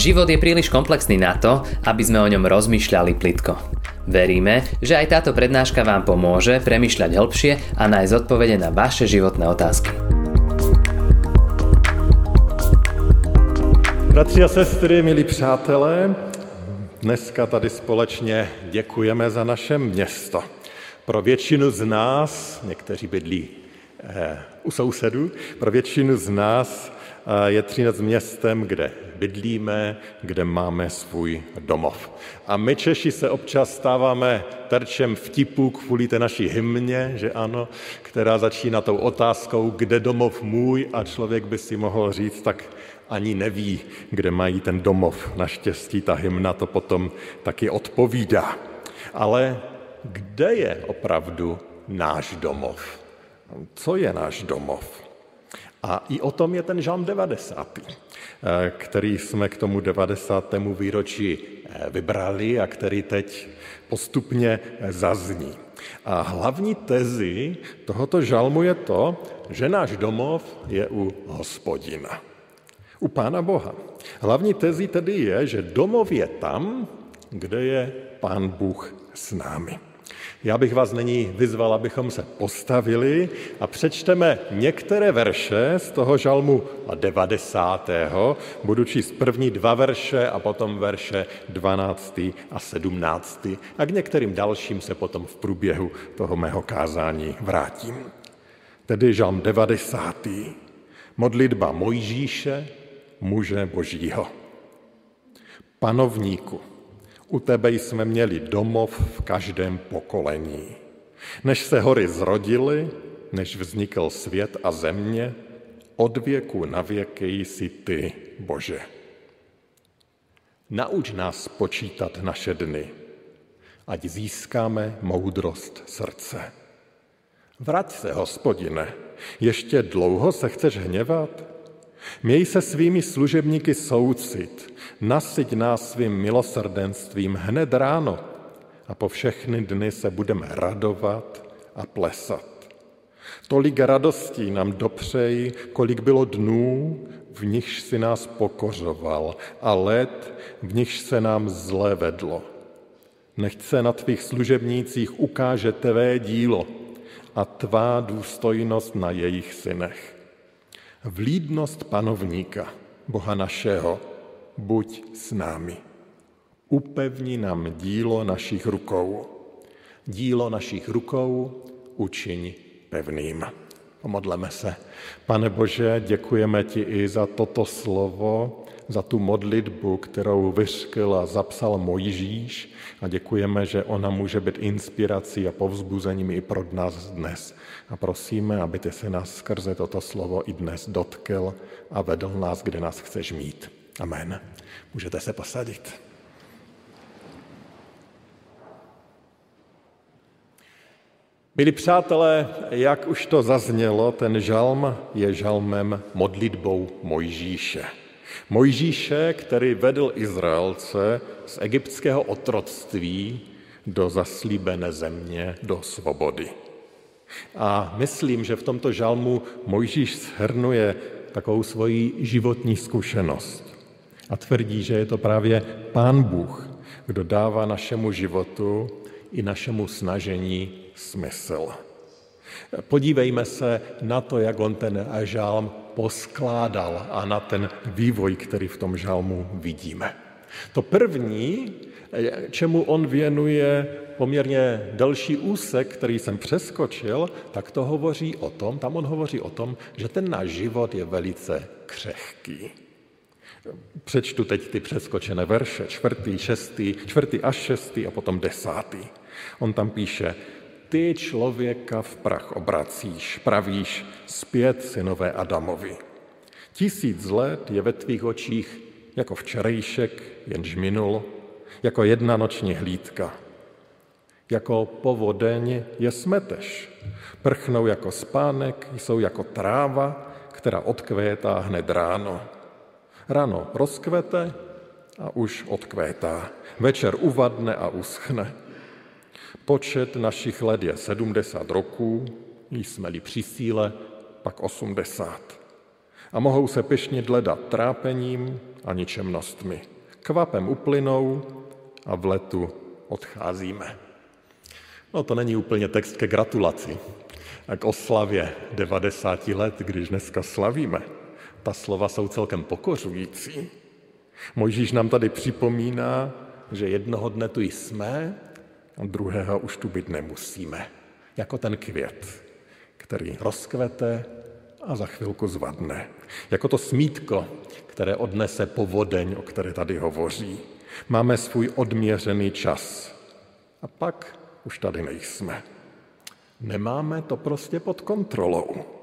Život je príliš komplexný na to, aby sme o ňom rozmýšľali plitko. Veríme, že aj táto prednáška vám pomôže premyšľať hĺbšie a nájsť odpovede na vaše životné otázky. Bratři a sestry, milí přátelé, dneska tady společně děkujeme za naše město. Pro většinu z nás, někteří bydlí eh, u sousedů, pro většinu z nás je Třinec městem, kde bydlíme, kde máme svůj domov. A my Češi se občas stáváme terčem vtipů kvůli té naší hymně, že ano, která začíná tou otázkou, kde domov můj a člověk by si mohl říct, tak ani neví, kde mají ten domov. Naštěstí ta hymna to potom taky odpovídá. Ale kde je opravdu náš domov? Co je náš domov? A i o tom je ten žalm 90., eh, který jsme k tomu 90. výročí eh, vybrali a který teď postupně eh, zazní. A hlavní tezi tohoto žalmu je to, že náš domov je u hospodina, u Pána Boha. Hlavní tezi tedy je, že domov je tam, kde je Pán Bůh s námi. Já bych vás nyní vyzval, abychom se postavili a přečteme některé verše z toho žalmu 90. Budu číst první dva verše a potom verše 12. a 17. A k některým dalším se potom v průběhu toho mého kázání vrátím. Tedy žalm 90. Modlitba Mojžíše, muže božího. Panovníku, u tebe jsme měli domov v každém pokolení. Než se hory zrodily, než vznikl svět a země, od věku na věky jsi ty, Bože. Nauč nás počítat naše dny, ať získáme moudrost srdce. Vrať se, hospodine, ještě dlouho se chceš hněvat? Měj se svými služebníky soucit, nasyť nás svým milosrdenstvím hned ráno a po všechny dny se budeme radovat a plesat. Tolik radostí nám dopřej, kolik bylo dnů, v nichž si nás pokořoval a let, v nichž se nám zlé vedlo. Nechť se na tvých služebnících ukáže tvé dílo a tvá důstojnost na jejich synech. Vlídnost panovníka, Boha našeho, buď s námi. Upevni nám dílo našich rukou. Dílo našich rukou učiň pevným. Pomodleme se. Pane Bože, děkujeme ti i za toto slovo, za tu modlitbu, kterou vyřkl a zapsal Mojžíš a děkujeme, že ona může být inspirací a povzbuzením i pro nás dnes. A prosíme, aby ty se nás skrze toto slovo i dnes dotkl a vedl nás, kde nás chceš mít. Amen. Můžete se posadit. Milí přátelé, jak už to zaznělo, ten žalm je žalmem modlitbou Mojžíše. Mojžíše, který vedl Izraelce z egyptského otroctví do zaslíbené země, do svobody. A myslím, že v tomto žalmu Mojžíš shrnuje takovou svoji životní zkušenost a tvrdí, že je to právě Pán Bůh, kdo dává našemu životu i našemu snažení smysl. Podívejme se na to, jak on ten žálm poskládal a na ten vývoj, který v tom žálmu vidíme. To první, čemu on věnuje poměrně delší úsek, který jsem přeskočil, tak to hovoří o tom, tam on hovoří o tom, že ten náš život je velice křehký. Přečtu teď ty přeskočené verše, čtvrtý, šestý, čtvrtý až šestý a potom desátý. On tam píše, ty člověka v prach obracíš, pravíš zpět synové Adamovi. Tisíc let je ve tvých očích jako včerejšek, jenž minul, jako jedna noční hlídka. Jako povodeň je smeteš. Prchnou jako spánek, jsou jako tráva, která odkvétá hned ráno. Ráno rozkvete a už odkvétá. Večer uvadne a uschne. Počet našich let je 70 roků, jsme-li při síle, pak 80. A mohou se pyšnit hledat trápením a ničemnostmi. Kvapem uplynou a v letu odcházíme. No to není úplně text ke gratulaci a k oslavě 90 let, když dneska slavíme. Ta slova jsou celkem pokořující. Mojžíš nám tady připomíná, že jednoho dne tu jsme a druhého už tu být nemusíme. Jako ten květ, který rozkvete a za chvilku zvadne. Jako to smítko, které odnese povodeň, o které tady hovoří. Máme svůj odměřený čas. A pak už tady nejsme. Nemáme to prostě pod kontrolou.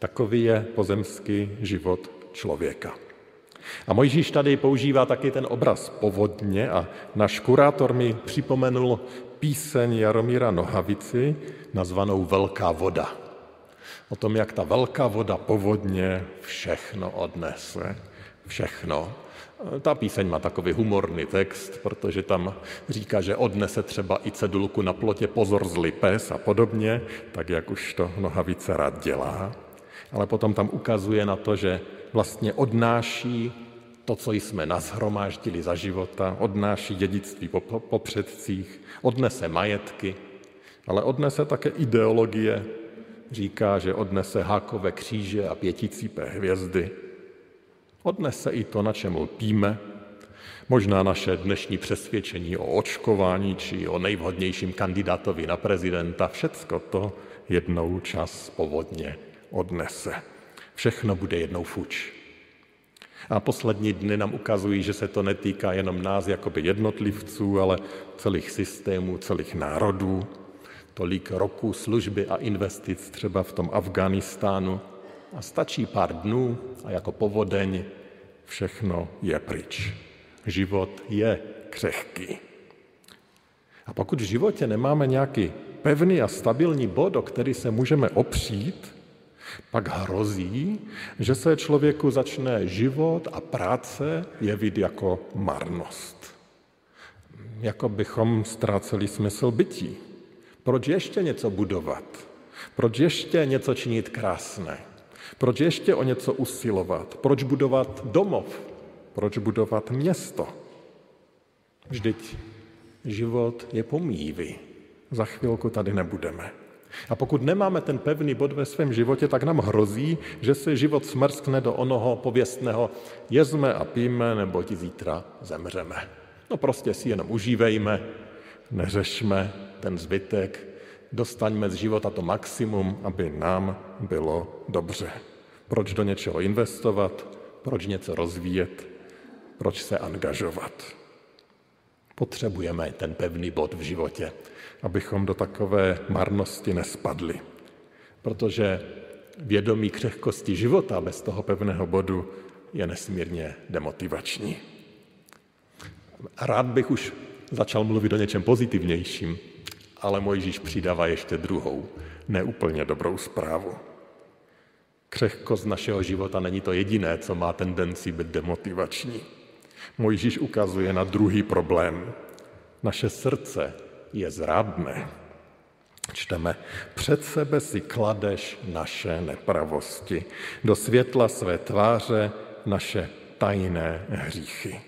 Takový je pozemský život člověka. A Mojžíš tady používá taky ten obraz povodně a náš kurátor mi připomenul píseň Jaromíra Nohavici nazvanou Velká voda. O tom, jak ta velká voda povodně všechno odnese. Všechno. Ta píseň má takový humorný text, protože tam říká, že odnese třeba i cedulku na plotě pozor z lipes a podobně, tak jak už to Nohavice rád dělá. Ale potom tam ukazuje na to, že vlastně odnáší to, co jsme nazhromáždili za života, odnáší dědictví po, po předcích, odnese majetky, ale odnese také ideologie. Říká, že odnese hákové kříže a pěticípé hvězdy. Odnese i to, na čem lpíme, možná naše dnešní přesvědčení o očkování či o nejvhodnějším kandidátovi na prezidenta, všecko to jednou čas povodně odnese. Všechno bude jednou fuč. A poslední dny nám ukazují, že se to netýká jenom nás, jakoby jednotlivců, ale celých systémů, celých národů. Tolik roků služby a investic třeba v tom Afganistánu. A stačí pár dnů a jako povodeň všechno je pryč. Život je křehký. A pokud v životě nemáme nějaký pevný a stabilní bod, o který se můžeme opřít, pak hrozí, že se člověku začne život a práce jevit jako marnost. Jako bychom ztráceli smysl bytí. Proč ještě něco budovat? Proč ještě něco činit krásné? Proč ještě o něco usilovat? Proč budovat domov? Proč budovat město? Vždyť život je pomývý. Za chvilku tady nebudeme. A pokud nemáme ten pevný bod ve svém životě, tak nám hrozí, že se život smrskne do onoho pověstného jezme a píme, nebo ti zítra zemřeme. No prostě si jenom užívejme, neřešme ten zbytek, dostaňme z života to maximum, aby nám bylo dobře. Proč do něčeho investovat, proč něco rozvíjet, proč se angažovat. Potřebujeme ten pevný bod v životě, abychom do takové marnosti nespadli. Protože vědomí křehkosti života bez toho pevného bodu je nesmírně demotivační. Rád bych už začal mluvit o něčem pozitivnějším, ale Mojžíš přidává ještě druhou, neúplně dobrou zprávu. Křehkost našeho života není to jediné, co má tendenci být demotivační. Mojžíš ukazuje na druhý problém. Naše srdce je zradné. Čteme, před sebe si kladeš naše nepravosti, do světla své tváře naše tajné hříchy.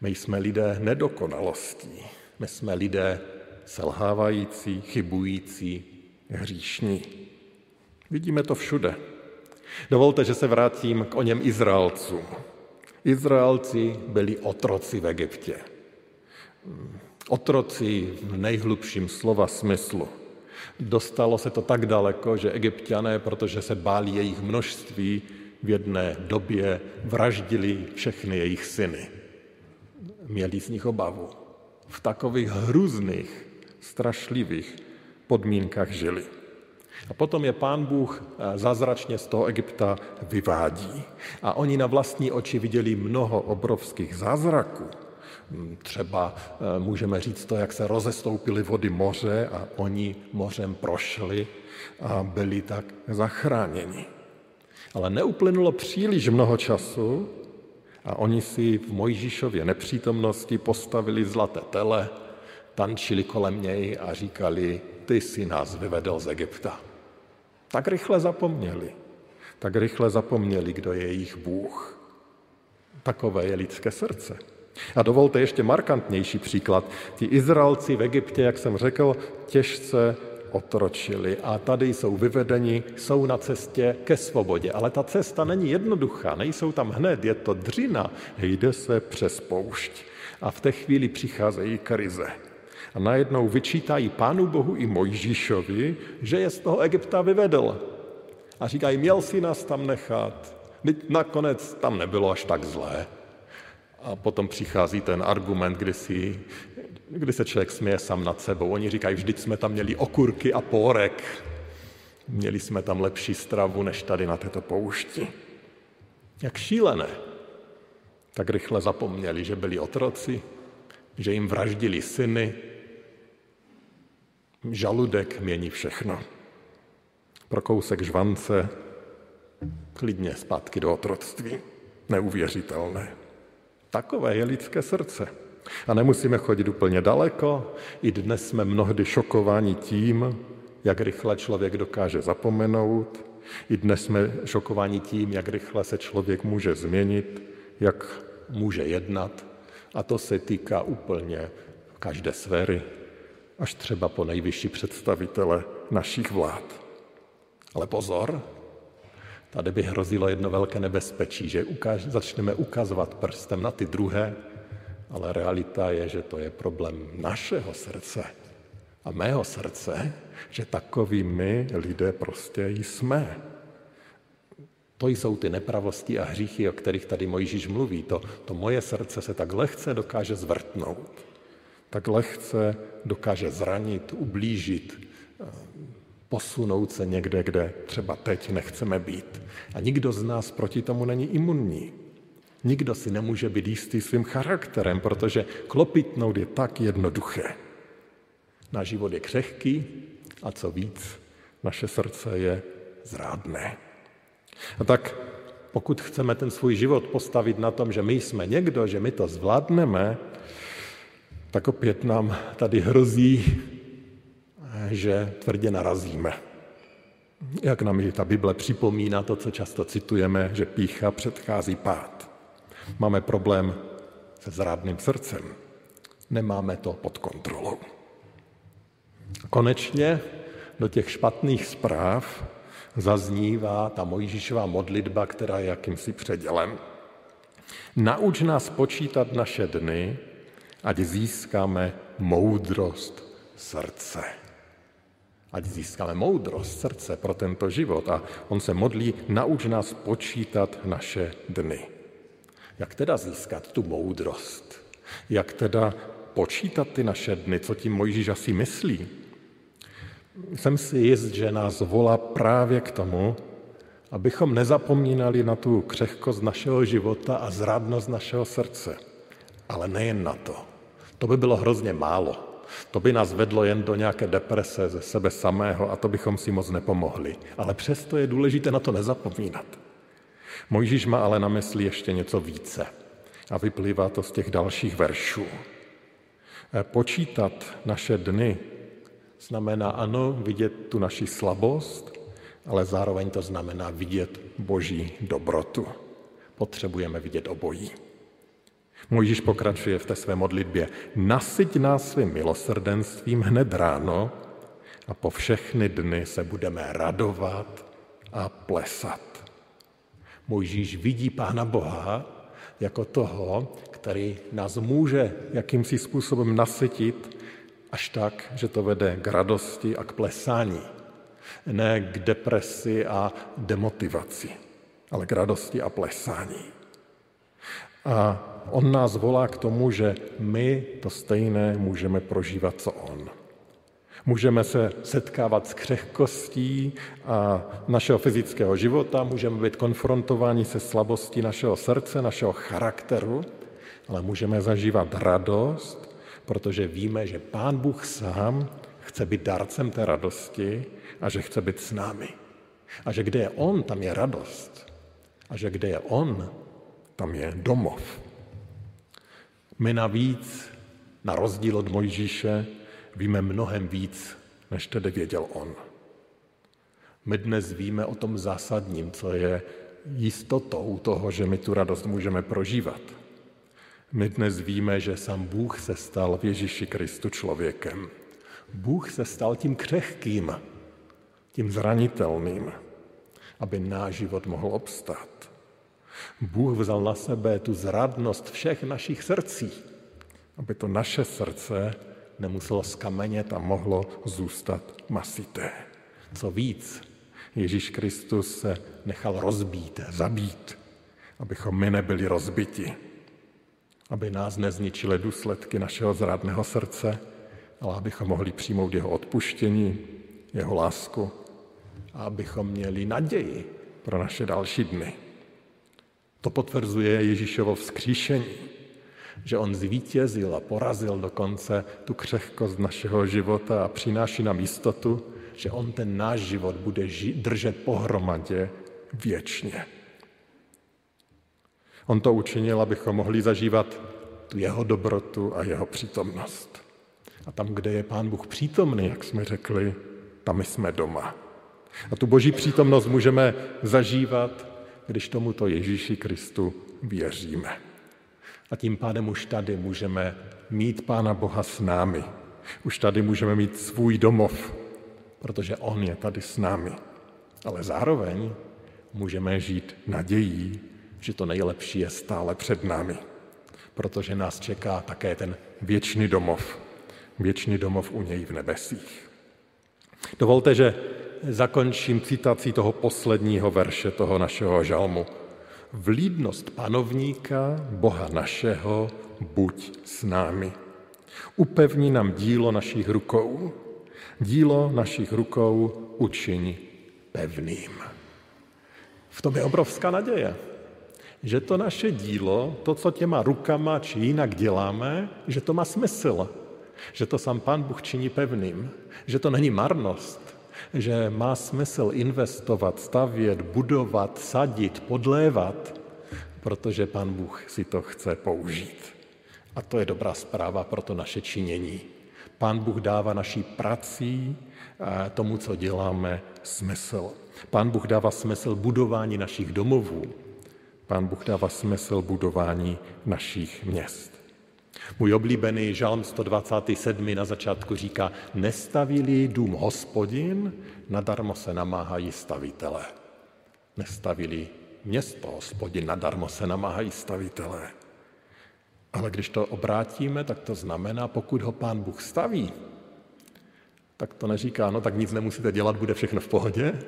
My jsme lidé nedokonalostí, my jsme lidé selhávající, chybující, hříšní. Vidíme to všude. Dovolte, že se vrátím k o něm Izraelcům. Izraelci byli otroci v Egyptě. Otroci v nejhlubším slova smyslu. Dostalo se to tak daleko, že egyptiané, protože se báli jejich množství, v jedné době vraždili všechny jejich syny. Měli z nich obavu. V takových hrůzných, strašlivých podmínkách žili. A potom je pán Bůh eh, zázračně z toho Egypta vyvádí. A oni na vlastní oči viděli mnoho obrovských zázraků. Třeba eh, můžeme říct to, jak se rozestoupily vody moře a oni mořem prošli a byli tak zachráněni. Ale neuplynulo příliš mnoho času a oni si v Mojžíšově nepřítomnosti postavili zlaté tele, tančili kolem něj a říkali, ty si nás vyvedl z Egypta. Tak rychle zapomněli. tak rychle zapomněli, kdo je jejich Bůh. Takové je lidské srdce. A dovolte ještě markantnější příklad. Ti Izraelci v Egyptě, jak jsem řekl, těžce otročili a tady jsou vyvedeni, jsou na cestě ke svobodě. Ale ta cesta není jednoduchá, nejsou tam hned, je to dřina, jde se přes poušť. A v té chvíli přicházejí krize. A najednou vyčítají Pánu Bohu i Mojžíšovi, že je z toho Egypta vyvedl. A říkají, měl si nás tam nechat. Nakonec tam nebylo až tak zlé. A potom přichází ten argument, kdy, si, kdy se člověk směje sám nad sebou. Oni říkají, vždyť jsme tam měli okurky a pórek. Měli jsme tam lepší stravu, než tady na této poušti. Jak šílené. Tak rychle zapomněli, že byli otroci, že jim vraždili syny. Žaludek mění všechno. Pro kousek žvance klidně zpátky do otroctví. Neuvěřitelné. Takové je lidské srdce. A nemusíme chodit úplně daleko. I dnes jsme mnohdy šokováni tím, jak rychle člověk dokáže zapomenout. I dnes jsme šokováni tím, jak rychle se člověk může změnit, jak může jednat. A to se týká úplně každé sféry, až třeba po nejvyšší představitele našich vlád. Ale pozor, Tady by hrozilo jedno velké nebezpečí, že ukáž, začneme ukazovat prstem na ty druhé, ale realita je, že to je problém našeho srdce a mého srdce, že takový my lidé prostě jsme. To jsou ty nepravosti a hříchy, o kterých tady Mojžíš mluví. To, to moje srdce se tak lehce dokáže zvrtnout, tak lehce dokáže zranit, ublížit, posunout se někde, kde třeba teď nechceme být. A nikdo z nás proti tomu není imunní. Nikdo si nemůže být jistý svým charakterem, protože klopitnout je tak jednoduché. Náš život je křehký a co víc, naše srdce je zrádné. A tak pokud chceme ten svůj život postavit na tom, že my jsme někdo, že my to zvládneme, tak opět nám tady hrozí že tvrdě narazíme. Jak nám i ta Bible připomíná to, co často citujeme, že pícha předchází pád. Máme problém se zrádným srdcem. Nemáme to pod kontrolou. Konečně do těch špatných zpráv zaznívá ta Mojžíšová modlitba, která je jakýmsi předělem. Nauč nás počítat naše dny, ať získáme moudrost srdce ať získáme moudrost srdce pro tento život. A on se modlí, nauč nás počítat naše dny. Jak teda získat tu moudrost? Jak teda počítat ty naše dny? Co tím Mojžíš asi myslí? Jsem si jist, že nás volá právě k tomu, abychom nezapomínali na tu křehkost našeho života a zrádnost našeho srdce. Ale nejen na to. To by bylo hrozně málo. To by nás vedlo jen do nějaké deprese ze sebe samého a to bychom si moc nepomohli. Ale přesto je důležité na to nezapomínat. Mojžíš má ale na mysli ještě něco více a vyplývá to z těch dalších veršů. E, počítat naše dny znamená ano, vidět tu naši slabost, ale zároveň to znamená vidět boží dobrotu. Potřebujeme vidět obojí. Mojžíš pokračuje v té své modlitbě. Nasyť nás svým milosrdenstvím hned ráno a po všechny dny se budeme radovat a plesat. Mojžíš vidí Pána Boha jako toho, který nás může jakýmsi způsobem nasytit až tak, že to vede k radosti a k plesání. Ne k depresi a demotivaci, ale k radosti a plesání. A on nás volá k tomu, že my to stejné můžeme prožívat, co on. Můžeme se setkávat s křehkostí a našeho fyzického života, můžeme být konfrontováni se slabostí našeho srdce, našeho charakteru, ale můžeme zažívat radost, protože víme, že Pán Bůh sám chce být darcem té radosti a že chce být s námi. A že kde je On, tam je radost. A že kde je On, tam je domov. My navíc, na rozdíl od Mojžíše, víme mnohem víc, než tedy věděl on. My dnes víme o tom zásadním, co je jistotou toho, že my tu radost můžeme prožívat. My dnes víme, že sám Bůh se stal v Ježíši Kristu člověkem. Bůh se stal tím křehkým, tím zranitelným, aby náš život mohl obstát. Bůh vzal na sebe tu zradnost všech našich srdcí, aby to naše srdce nemuselo skamenět a mohlo zůstat masité. Co víc, Ježíš Kristus se nechal rozbít, zabít, abychom my nebyli rozbiti, aby nás nezničily důsledky našeho zradného srdce, ale abychom mohli přijmout jeho odpuštění, jeho lásku a abychom měli naději pro naše další dny. To potvrzuje Ježíšovo vzkříšení, že on zvítězil a porazil dokonce tu křehkost našeho života a přináší nám jistotu, že on ten náš život bude držet pohromadě věčně. On to učinil, abychom mohli zažívat tu jeho dobrotu a jeho přítomnost. A tam, kde je Pán Bůh přítomný, jak jsme řekli, tam jsme doma. A tu boží přítomnost můžeme zažívat, když tomuto Ježíši Kristu věříme. A tím pádem už tady můžeme mít Pána Boha s námi. Už tady můžeme mít svůj domov, protože On je tady s námi. Ale zároveň můžeme žít nadějí, že to nejlepší je stále před námi, protože nás čeká také ten věčný domov, věčný domov u něj v nebesích. Dovolte, že zakončím citací toho posledního verše toho našeho žalmu. Vlídnost panovníka, Boha našeho, buď s námi. Upevní nám dílo našich rukou. Dílo našich rukou učiň pevným. V tom je obrovská naděje, že to naše dílo, to, co těma rukama či jinak děláme, že to má smysl, že to sám Pán Bůh činí pevným, že to není marnost, že má smysl investovat, stavět, budovat, sadit, podlévat, protože Pán Bůh si to chce použít. A to je dobrá zpráva pro to naše činění. Pán Bůh dává naší prací, tomu, co děláme, smysl. Pán Bůh dává smysl budování našich domovů. Pán Bůh dává smysl budování našich měst. Můj oblíbený žalm 127 na začátku říká, nestavili dům hospodin, nadarmo se namáhají stavitelé. Nestavili město hospodin, nadarmo se namáhají stavitelé. Ale když to obrátíme, tak to znamená, pokud ho pán Bůh staví, tak to neříká, no tak nic nemusíte dělat, bude všechno v pohodě.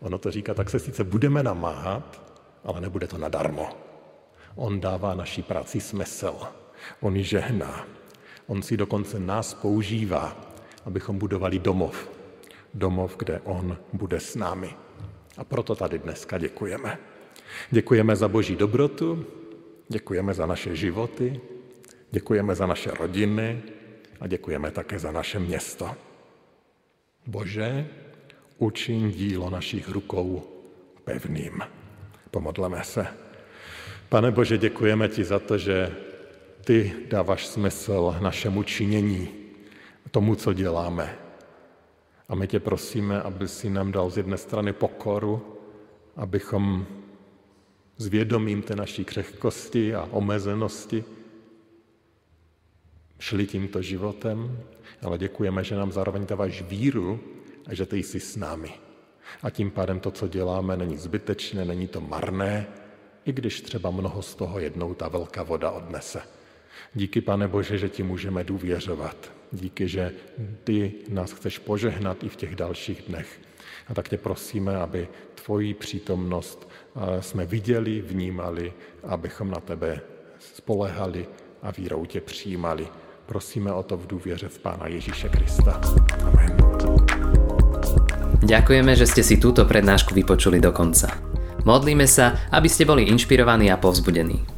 Ono to říká, tak se sice budeme namáhat, ale nebude to nadarmo. On dává naší práci smysl. On ji žehná. On si dokonce nás používá, abychom budovali domov. Domov, kde On bude s námi. A proto tady dneska děkujeme. Děkujeme za boží dobrotu, děkujeme za naše životy, děkujeme za naše rodiny a děkujeme také za naše město. Bože, učin dílo našich rukou pevným. Pomodleme se. Pane Bože, děkujeme ti za to, že ty dáváš smysl našemu činění, tomu, co děláme. A my tě prosíme, aby si nám dal z jedné strany pokoru, abychom s vědomím té naší křehkosti a omezenosti šli tímto životem, ale děkujeme, že nám zároveň dáváš víru a že ty jsi s námi. A tím pádem to, co děláme, není zbytečné, není to marné, i když třeba mnoho z toho jednou ta velká voda odnese. Díky, pane Bože, že ti můžeme důvěřovat. Díky, že ty nás chceš požehnat i v těch dalších dnech. A tak tě prosíme, aby tvoji přítomnost eh, jsme viděli, vnímali, abychom na tebe spolehali a vírou tě přijímali. Prosíme o to v důvěře v Pána Ježíše Krista. Amen. Ďakujeme, že ste si túto prednášku vypočuli do konca. Modlíme sa, aby ste boli inšpirovaní a povzbudení.